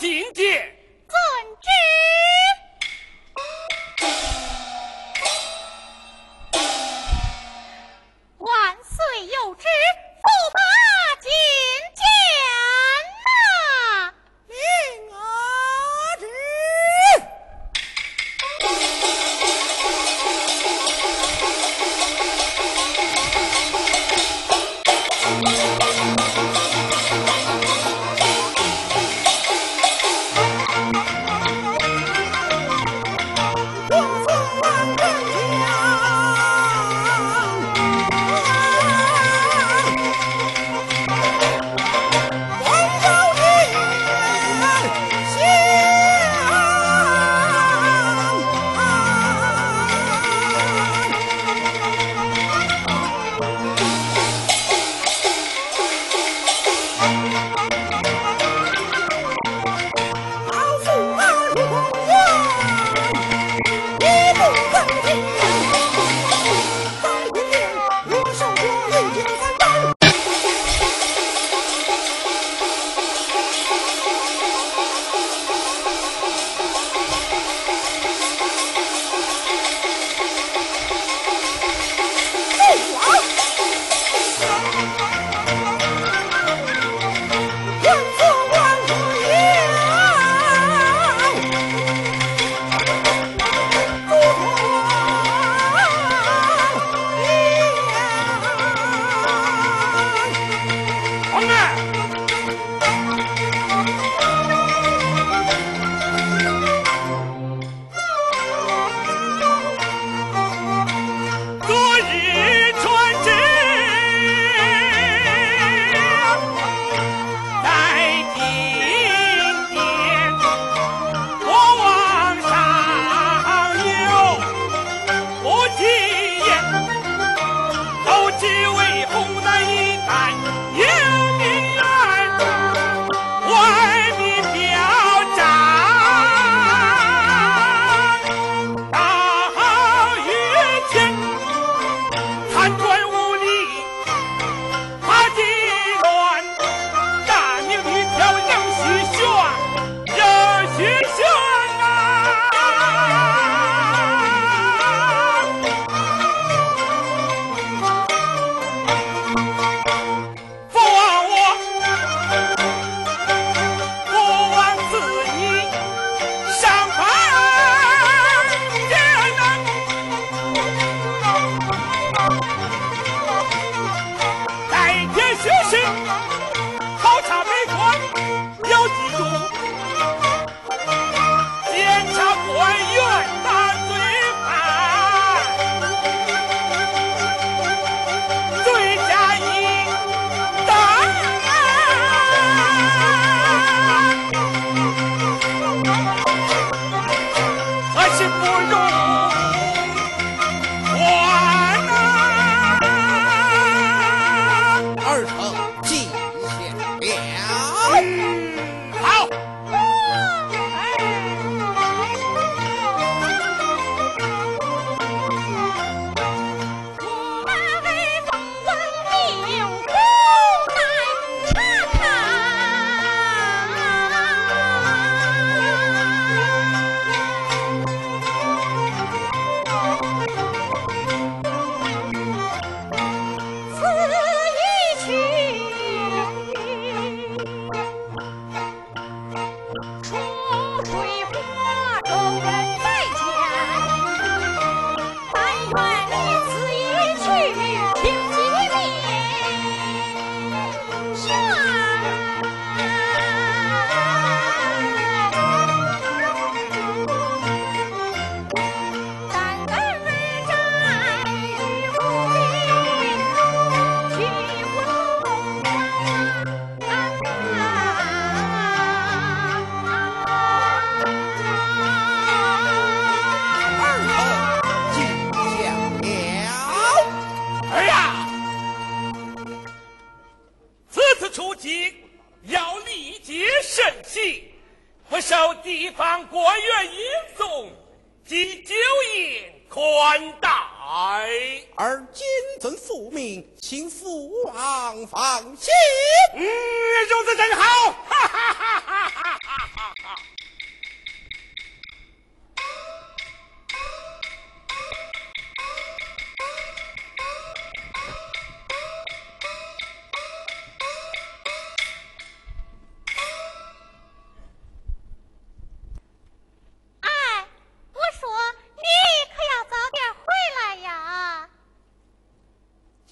命他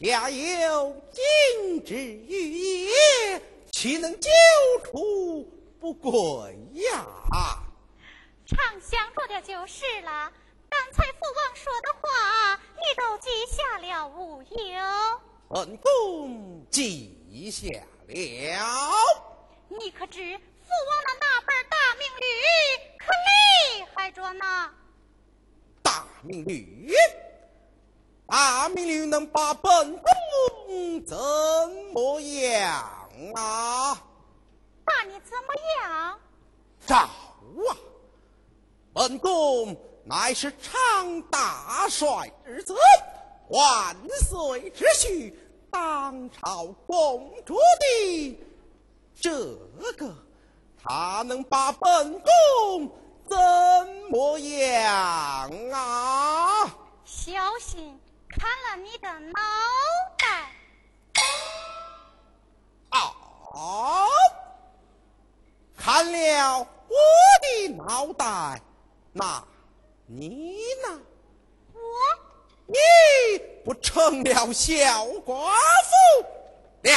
家有金枝玉叶，岂能久处不归呀？常想着的就是了。刚才父王说的话，你都记下了无忧？本宫记下了。你可知父王的那本大命律可厉害着呢？大命律。大命令能把本宫怎么样啊？把你怎么样？赵啊！本宫乃是常大帅之子，万岁之婿，当朝公主的这个，他能把本宫怎么样啊？小心！看了你的脑袋，哦，砍了我的脑袋，那你呢？我，你不成了小寡妇了？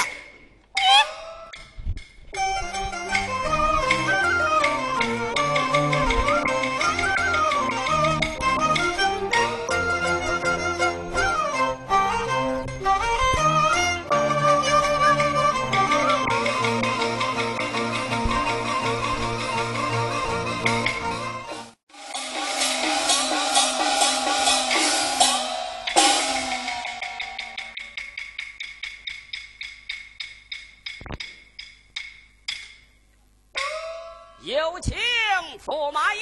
有请驸马爷。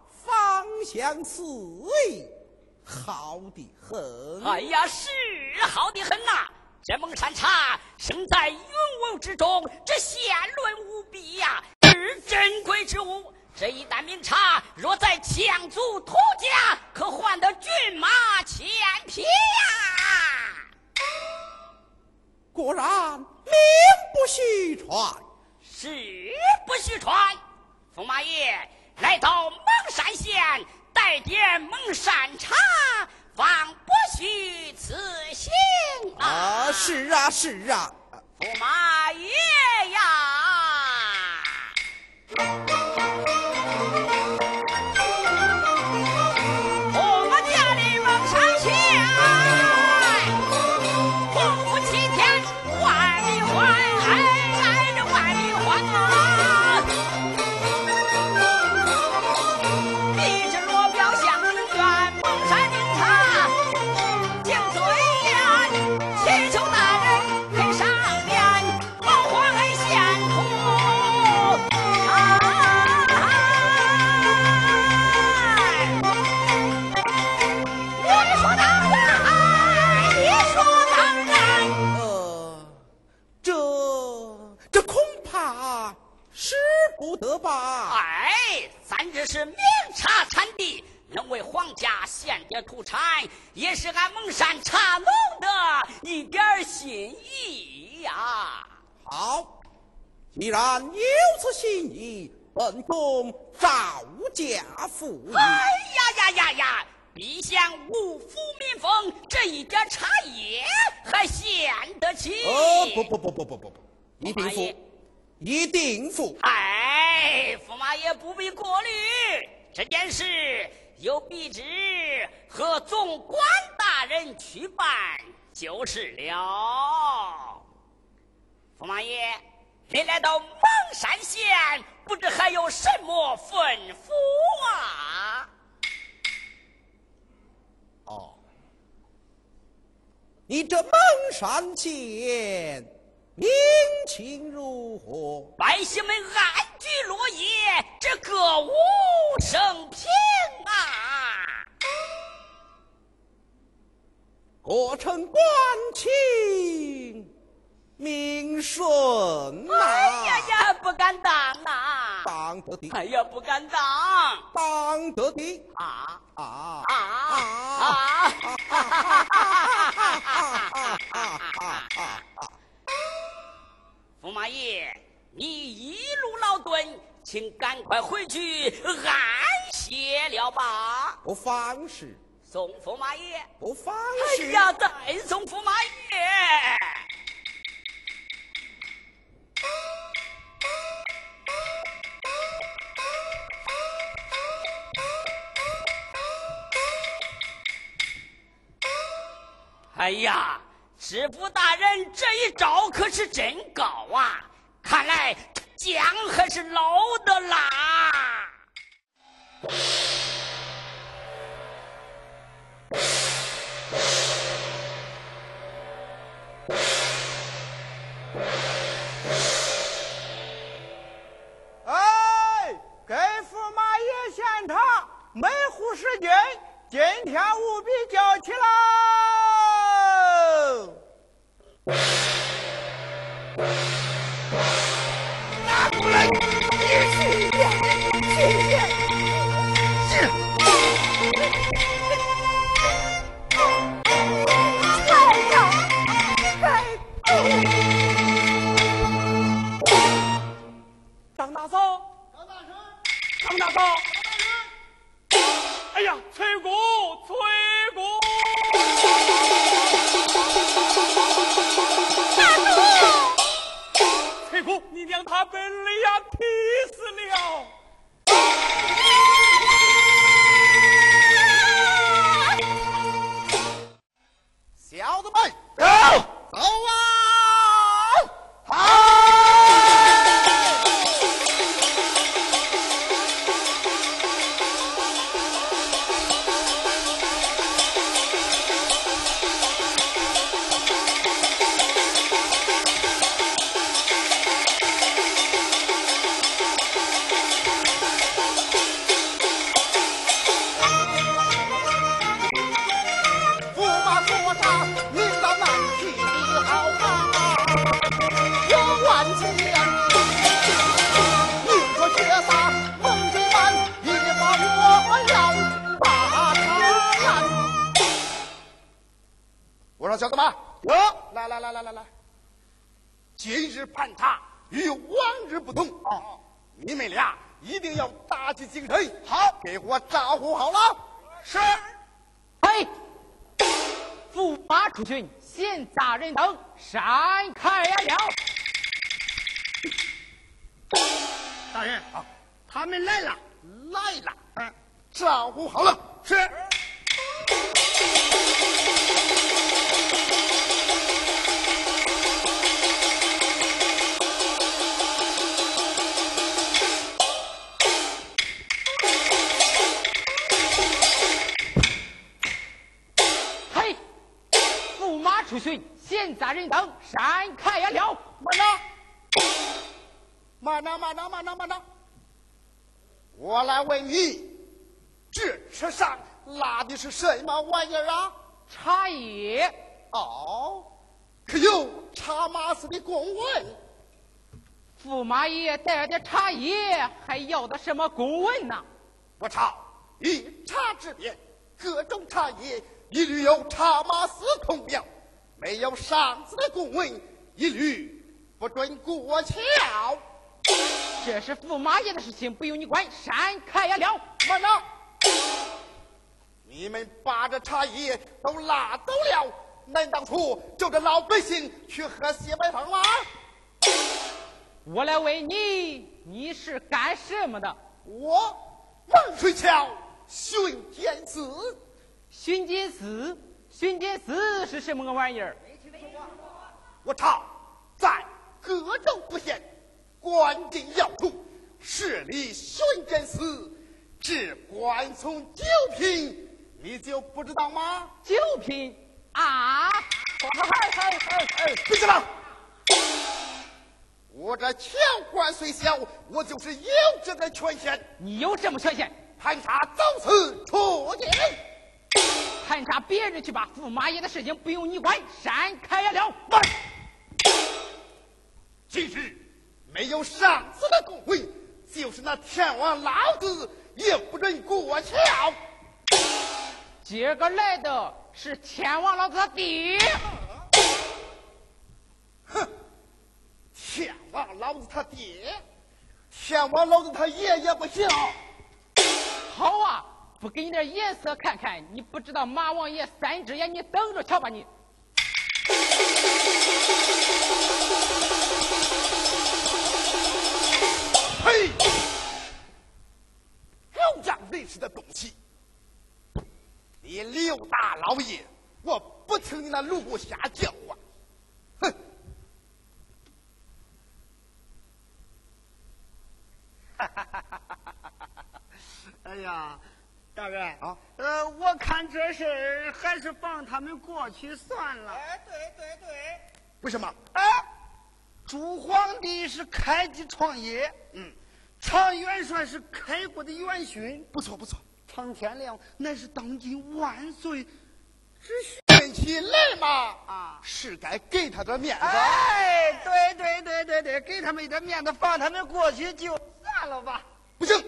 芳香四溢，好的很。哎呀，是好的很呐！这蒙山茶生在云雾之中，这鲜伦无比呀，是珍贵之物。这一担名茶，若在羌族土家，可换得骏马千匹呀！果然名不虚传，实不虚传。驸马爷来到蒙山县，带点蒙山茶，方不虚此行啊！是啊，是啊，驸马爷呀！不得吧？哎，咱这是明察产地，能为皇家献点土产，也是俺蒙山茶农的一点心意呀。好，既然有此心意，本宫照家赴哎呀呀呀呀！陛下五福民丰，这一点茶叶还献得起？哦，不不不不不不不，一定付。一定付。哎，驸马爷不必过虑，这件事由卑职和总管大人去办就是了。驸马爷，你来到蒙山县，不知还有什么吩咐啊？哦，你这蒙山县。民情如火？百姓们安居乐业，这歌舞升平啊！过城官清民顺呐！哎呀呀，不敢当啊！当得的！哎呀，不敢当！当得的！啊啊啊啊！驸马爷，你一路劳顿，请赶快回去安歇了吧。不妨事。送驸马爷。不妨事。哎呀，再送驸马爷。哎呀！知府大人，这一招可是真高哇！看来姜还是老的辣。来来来今日盘查与往日不同啊！你们俩一定要打起精神，好，给我招呼好了。是。嘿，驸马出巡，闲杂人等闪开呀了。大人啊，他们来了，来了。嗯，招呼好了。是。驸马出巡，闲杂人等闪开了。慢着，慢着，慢着，慢着，慢着。我来问你，这车上拉的是什么玩意儿啊？茶叶。哦，可有茶马寺的公文？驸马爷带的茶叶，还要的什么公文呢？我查一茶之便，各种茶叶一律有茶马寺通标，没有上司的公文，一律不准过桥。这是驸马爷的事情，不用你管，闪开呀了。慢着，你们把这茶叶都拉走了，难当初叫这老百姓去喝西北风吗？我来问你，你是干什么的？我孟水桥巡检司。巡检司，巡检司是什么个玩意儿？我查在各州不县。关进要处，设立巡检司，治官从九品，你就不知道吗？九品啊！我这桥官虽小，我就是有这个权限。你有什么权限？盘查走私出境，盘查别人去吧。驸马爷的事情不用你管，闪开了。今日。没有上司的公文，就是那天王老子也不准过桥。今儿个来的是天王老子他爹。哼，天王老子他爹，天王老子他爷爷不行。好啊，不给你点颜色看看，你不知道马王爷三只眼，你等着瞧吧你。嘿，有样人士的东西！你刘大老爷，我不听你那鲁部瞎叫唤！哼！哈哈哈哈哈哈！哎呀，大人啊，呃，我看这事儿还是放他们过去算了。哎，对对对，为什么？哎，朱皇帝是开基创业，嗯。常元帅是开国的元勋，不错不错。常天亮乃是当今万岁之选起来嘛，啊，是该给他点面子。哎，对对对对对，给他们一点面子，放他们过去就算了吧。不行，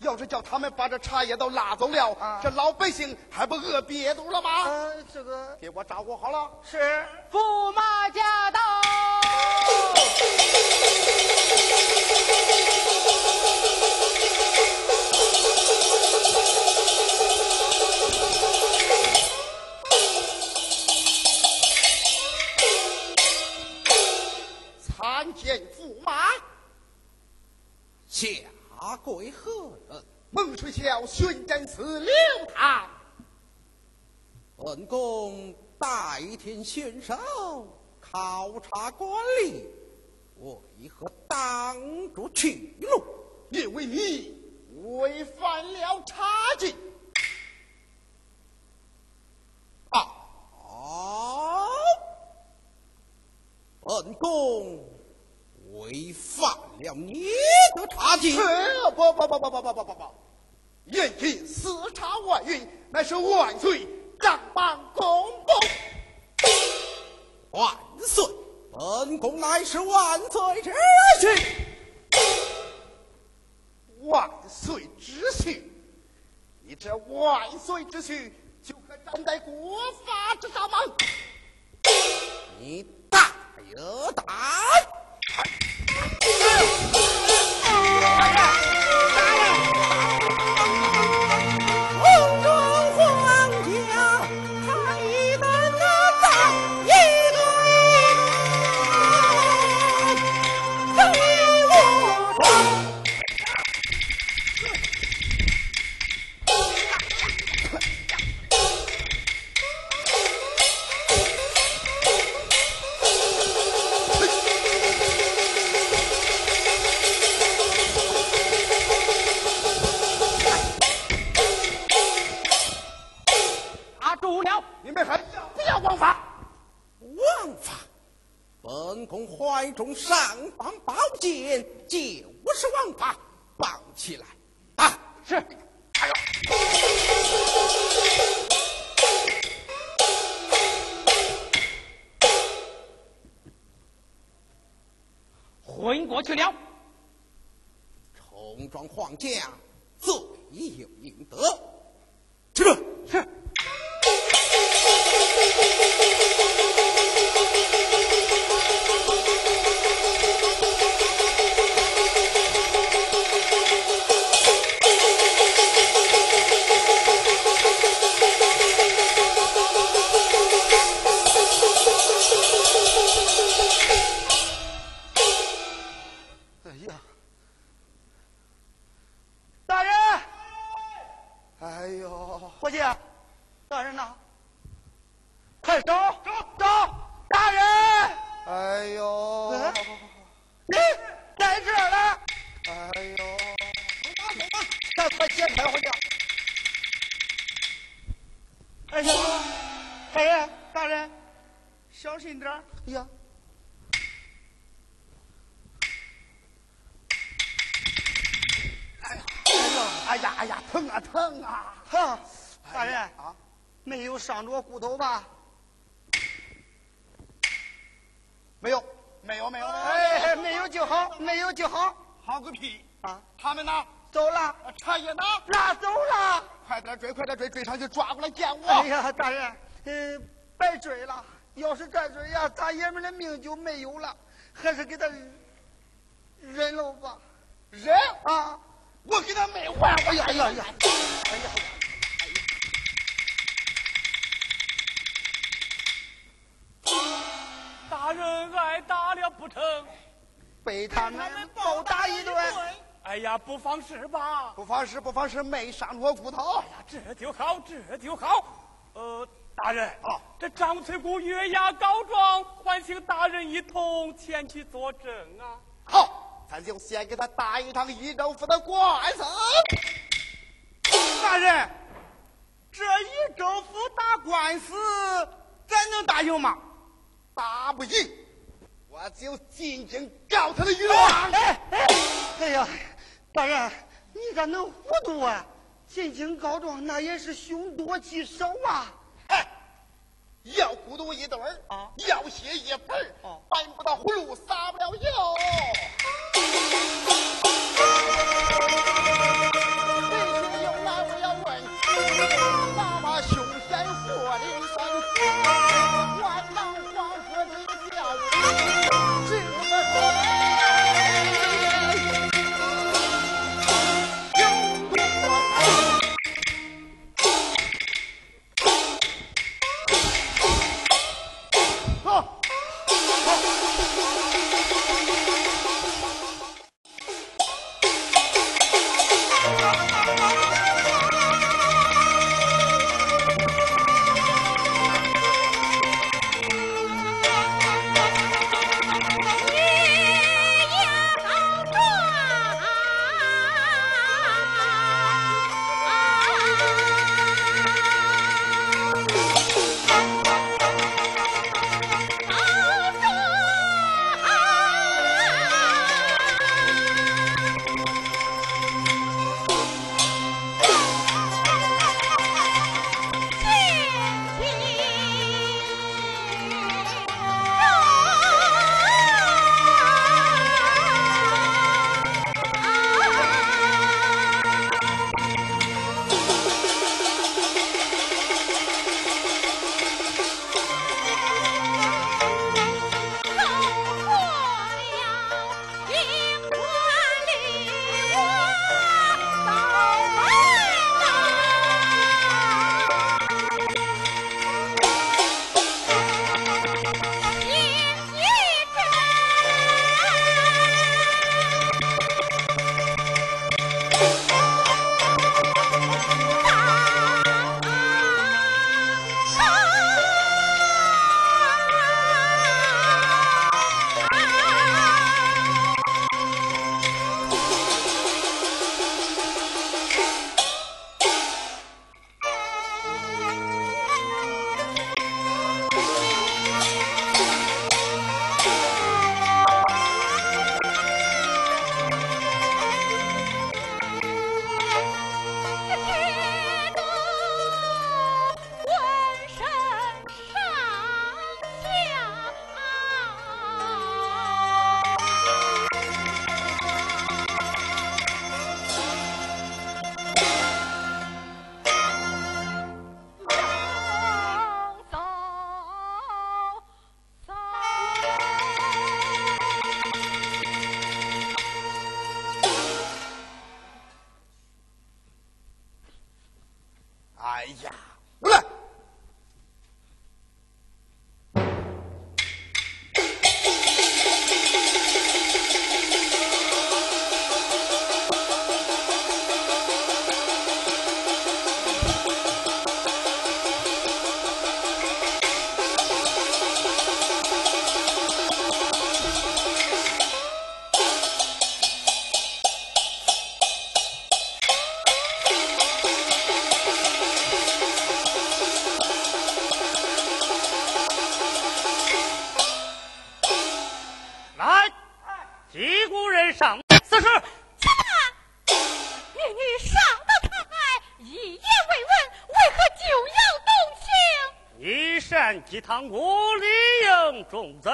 要是叫他们把这茶叶都拉走了，啊、这老百姓还不饿瘪肚了吗？呃，这个给我招呼好了。是，驸马驾到。参见驸马，下跪何人？孟水桥宣战死刘唐。本宫代天巡守，考察官吏，为何挡住去路？因为你违反了茶禁。啊！本宫违反了你的茶禁？不不不不不不不不不！严禁私查外运，乃是万岁丈榜公公。万岁！本宫乃是万岁之婿。万岁之婿，你这万岁之婿，就可站在国法之上吗？你大有胆！Oh! 哎呀，大人大人，小心点呀！哎呀。哎呀哎呀，疼啊疼啊！哈，大人啊，没有伤着骨头吧？没有，没有，没有，哎，没有就好，没有就好。好个屁！啊，他们呢？走了，茶叶呢？拿走了。快点追，快点追，追上去抓过来见我！哎呀，大人，嗯，别追了。要是再追呀，咱爷们的命就没有了。还是给他忍了吧。忍啊！我给他没完！哎呀哎呀哎呀！哎呀！大人挨打了不成？被他们暴打一顿。哎呀，不妨事吧？不妨事，不妨事，没伤我骨头。哎呀，这就好，这就好。呃，大人啊，这张翠姑月牙告状，还请大人一同前去作证啊。好，咱就先给他打一场一州府的官司。大人，这一州府打官司，咱能打赢吗？打不赢，我就进京告他的冤枉。哎哎，哎呀，大人，你咋能糊涂啊？进京告状那也是凶多吉少啊！嗨，要糊涂一对儿啊，要血一盆儿哦，搬不到葫芦撒不了油。善祭堂鼓，理应重罪。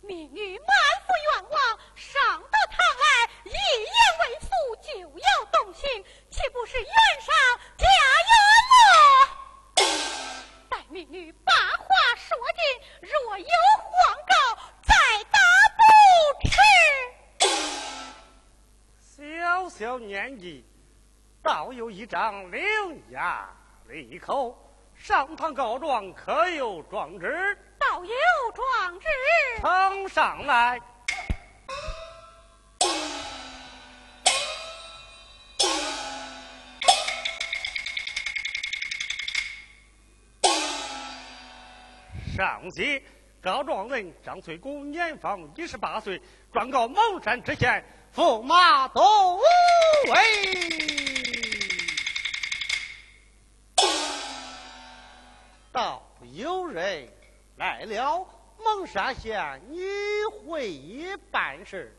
民女满腹愿望，上得堂来，一言未付就要动刑，岂不是冤上加冤了？待民女把话说尽，若有谎告，再打不迟。小小年纪，倒有一张伶牙俐口，上堂告状可有状纸？倒有状纸。呈上来。上级告状人张翠姑年方一十八岁，状告蒙山知县驸马窦为。有人来了，蒙山县你会议办事，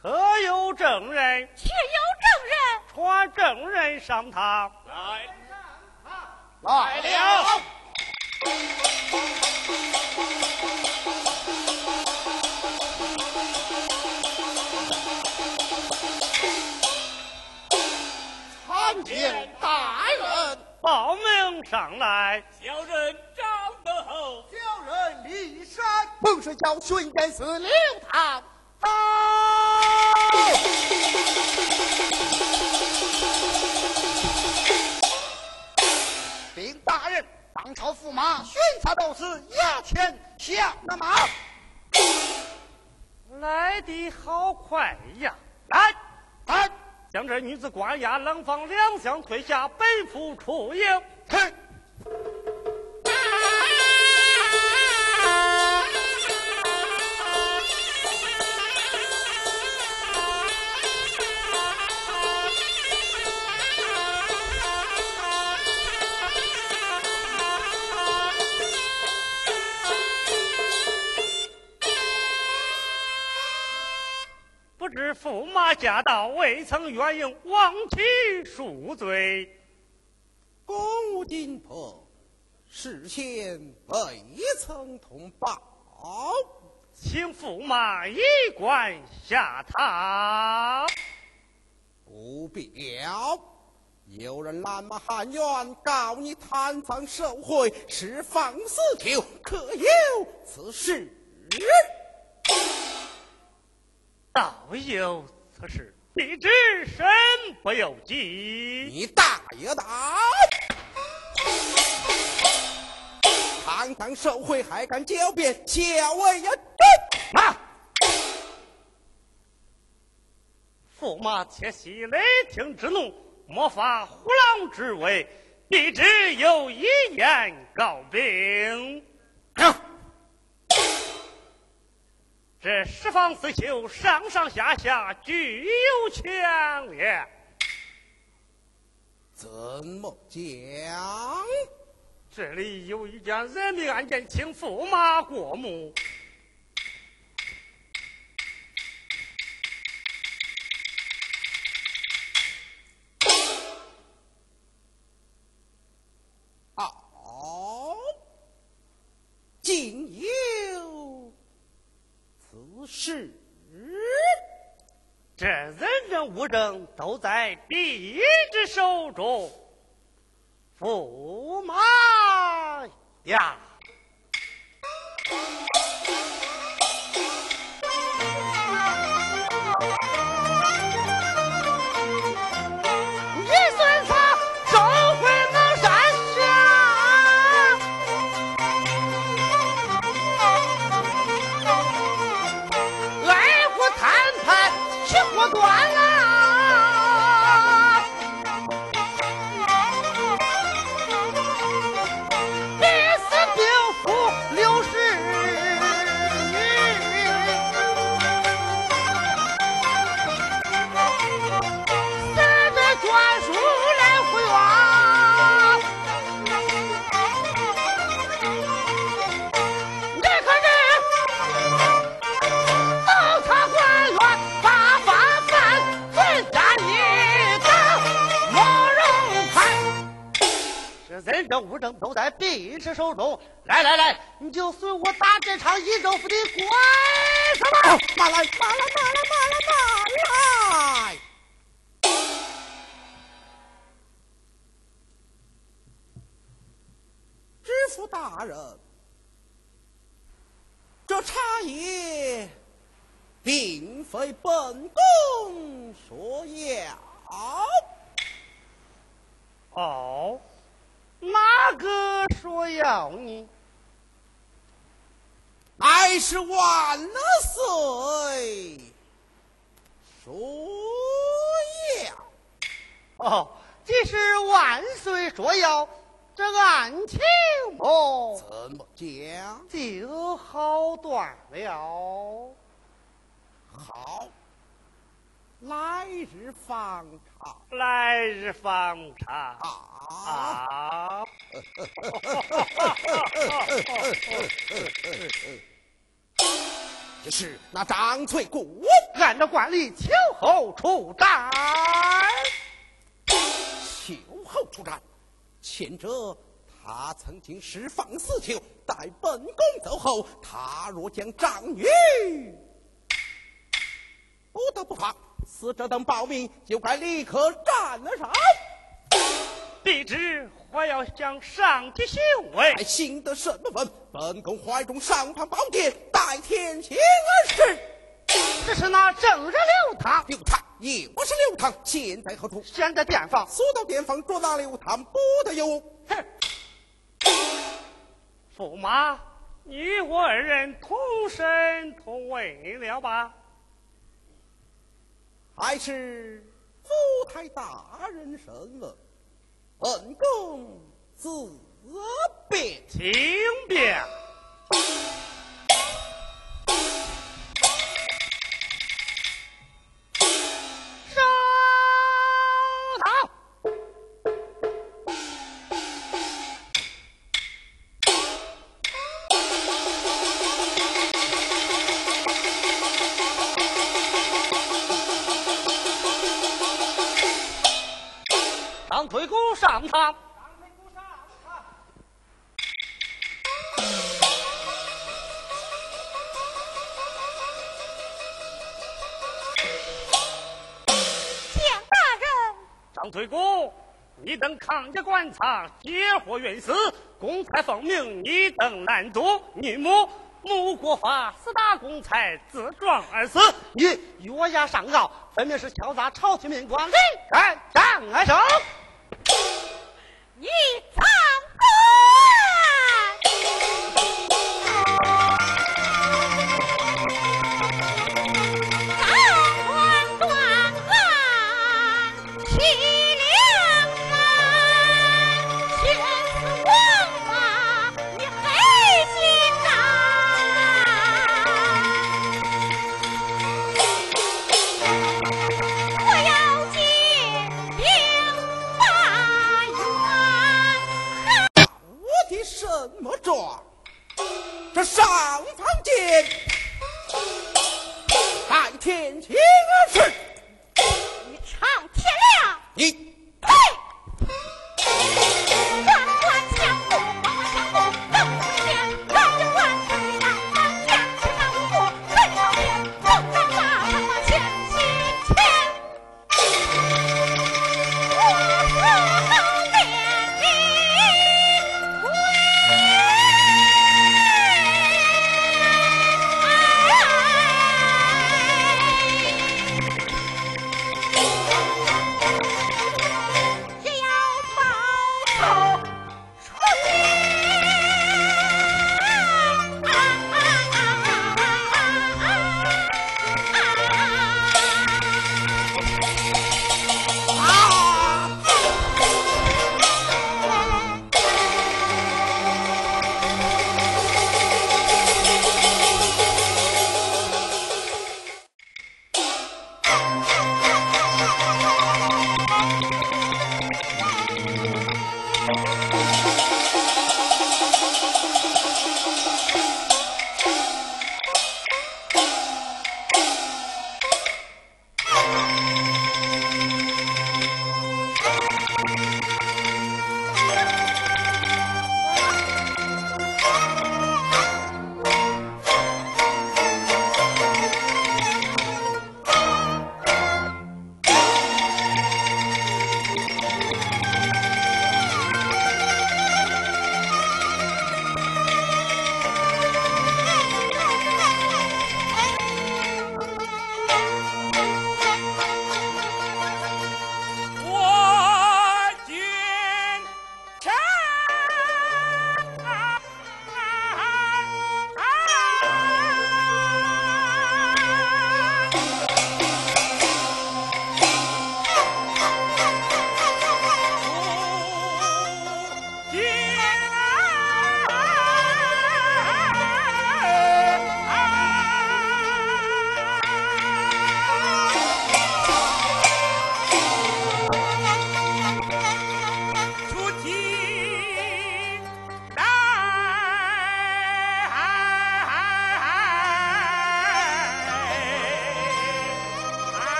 可有证人？且有证人。传证人上堂。来，来了。参见。报名上来。小人张德厚，小人李山，蒙水桥巡检司刘唐。到。禀大人，当朝驸马巡查到此衙前下了马。来的好快呀！来，来，将这女子关押，冷房两相退下，北府出营。去。驾到，未曾援迎，望其恕罪。公务金破，事先未曾通报，请驸马一官下堂。不必了。有人拦马喊冤，告你贪赃受贿，释放死囚，可有此事？道有此事，必知身不由己。你大爷的！堂堂受贿还敢狡辩，小为呀！啊！驸马切息雷霆之怒，莫发虎狼之威，必只有一言告禀。这十方四囚上上下下俱有强烈，怎么讲？这里有一件人命案件，请驸马过目。是？这人证物证都在彼只手中，驸马呀！人证物证都在卞氏手中。来来来，你就随我打这场益州府的官司吧！马来，马来，马来，马来，马来！知府大人，这茶叶并非本宫所要。哦，哪个说要你？爱是万岁说要。哦，既是万岁说要，这案情哦怎么讲？就好断了。好。来日方长，来日方长啊！这是那张翠姑按照惯例秋后出战，秋后出战。前者他曾经释放四囚，待本宫走后，他若将张女不得不放。死者等报名，就该立刻斩了上。弟子还要向上级询问，幸得什么分？本宫怀中上堂宝剑，待天行而逝。这是那证人刘唐，刘唐，我是刘唐，现在何处？现在殿房。速到殿房捉拿刘唐，不得有误。驸马，你我二人同生同位了吧？还是夫太大人神了，本宫自便，请便。张推古，你等抗日官场，结伙冤死，公财奉命，你等拦阻，你母母国法，四大公才自撞而死，你越押上告，分明是敲诈朝廷命官，敢张来生。你怎天晴而逝，你唱天亮，你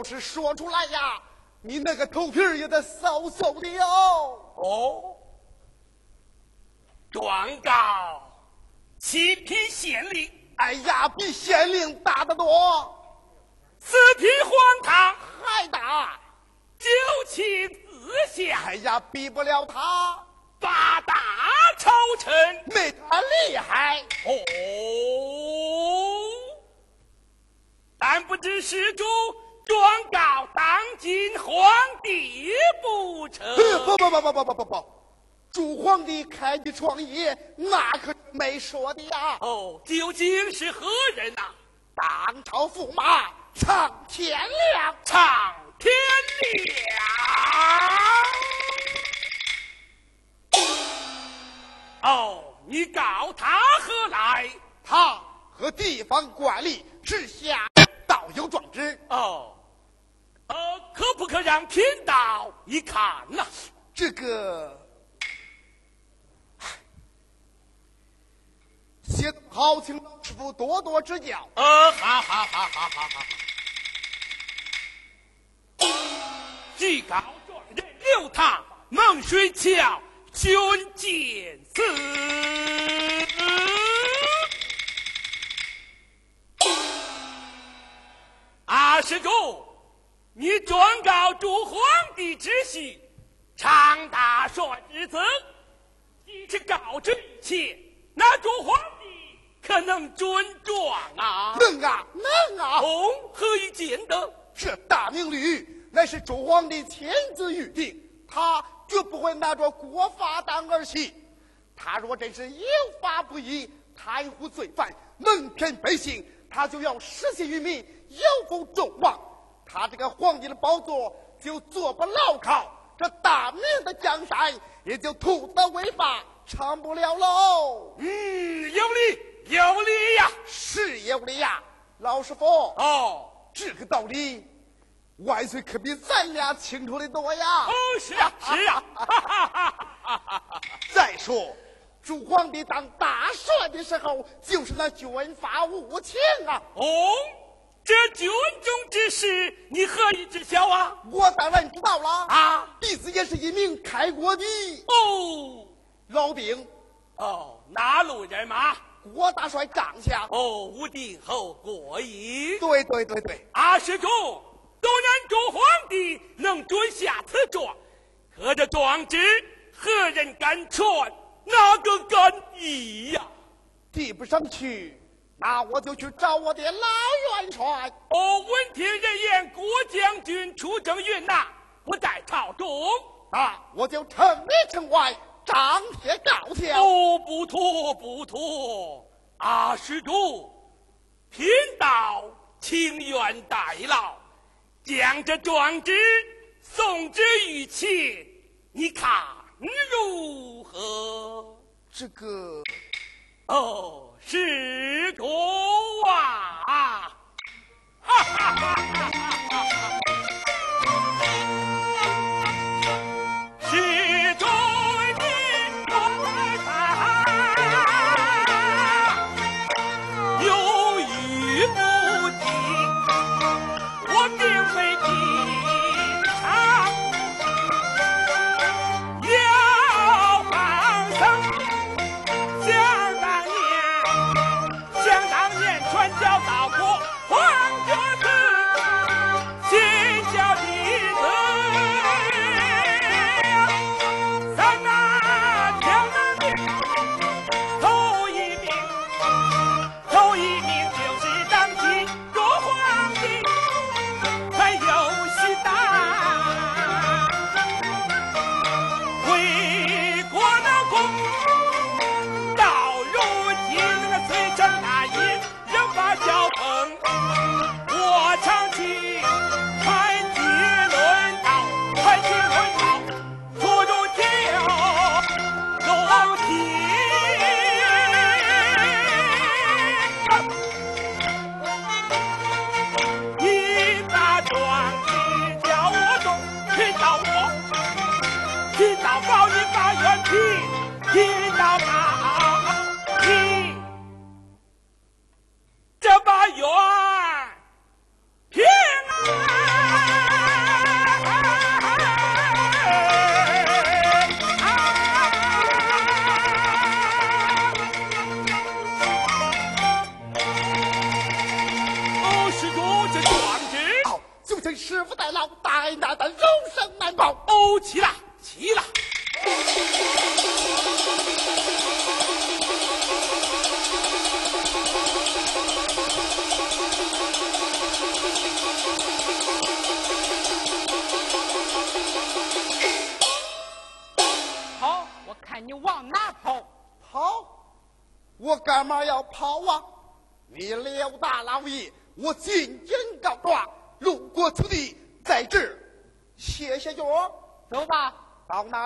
要是说出来呀，你那个头皮也得嗖嗖的哟。哦，状告。七品县令，哎呀，比县令大得多。四品黄堂还大。九卿四相，哎呀，比不了他。八大朝臣，没他厉害。哦，但不知施主状告当今皇帝不成？不不不不不不不不。主皇帝开的创业，那可没说的呀！哦，究竟是何人呐？当朝驸马常天亮，常天亮。哦，你告他何来？他和地方官吏是下道有状之。哦，呃，可不可让贫道一看呐？这个。写得好，请老师傅多多指教。呃，好好好好好好。祭高状人刘唐，孟水桥，军见死。阿施主，你转告诸皇帝之息，常大帅之子，即是告知一切，那诸皇帝。可能准状啊？能啊，能啊！哦，何以见得？这大明律乃是周皇帝亲自预定，他绝不会拿着国法当儿戏。他若真是有法不依、贪污罪犯、蒙骗百姓，他就要失信于民，有负众望。他这个皇帝的宝座就坐不牢靠，这大明的江山也就徒得违法，成不了喽。嗯，有理。有理呀，是有理呀，老师傅。哦，这个道理，万岁可比咱俩清楚的多呀。哦，是啊，是啊。再说，朱皇帝当大帅的时候，就是那军阀无情啊。哦，这军中之事，你何以知晓啊？我当然知道了。啊，弟子也是一名开国的哦老兵。哦，哪路人马？郭大帅帐下哦，武定侯郭义。对对对对，阿施主，都南诸皇帝能准下此状，可这状纸何人敢传？哪个敢议呀？递不上去，那我就去找我的老元帅。哦，闻听人言，郭将军军出征云南，不在朝中，那我就城里城外张贴告条。哦，不妥不妥，阿施主，贫道情愿代劳，将这状纸送之于妾，你看如何？这个，哦，施主啊！哈哈哈哈哈！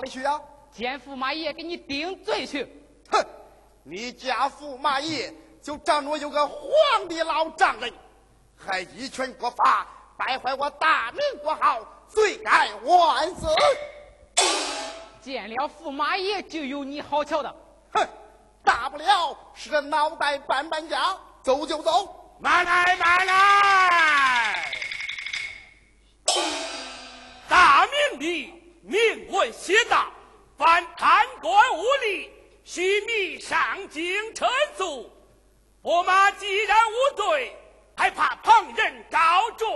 里去啊？见驸马爷给你顶罪去。哼，你家驸马爷就仗着有个皇帝老丈人，还一拳国法，败坏我大明国号，罪该万死。见了驸马爷就有你好瞧的。哼，大不了是个脑袋搬搬家，走就走。慢来，慢来！大明里明文写道：凡贪官污吏，须密上京陈诉。我马既然无罪，还怕旁人告状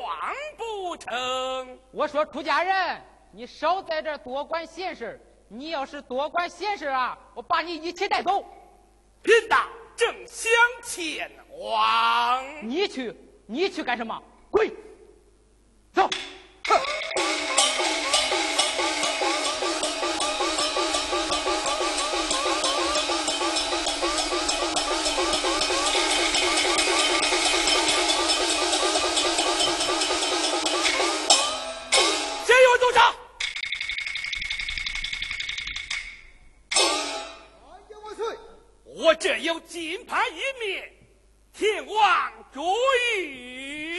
不成？我说出家人，你少在这多管闲事。你要是多管闲事啊，我把你一起带走。贫道正想前往。你去，你去干什么？滚！走。谁金牌一面，天王朱玉。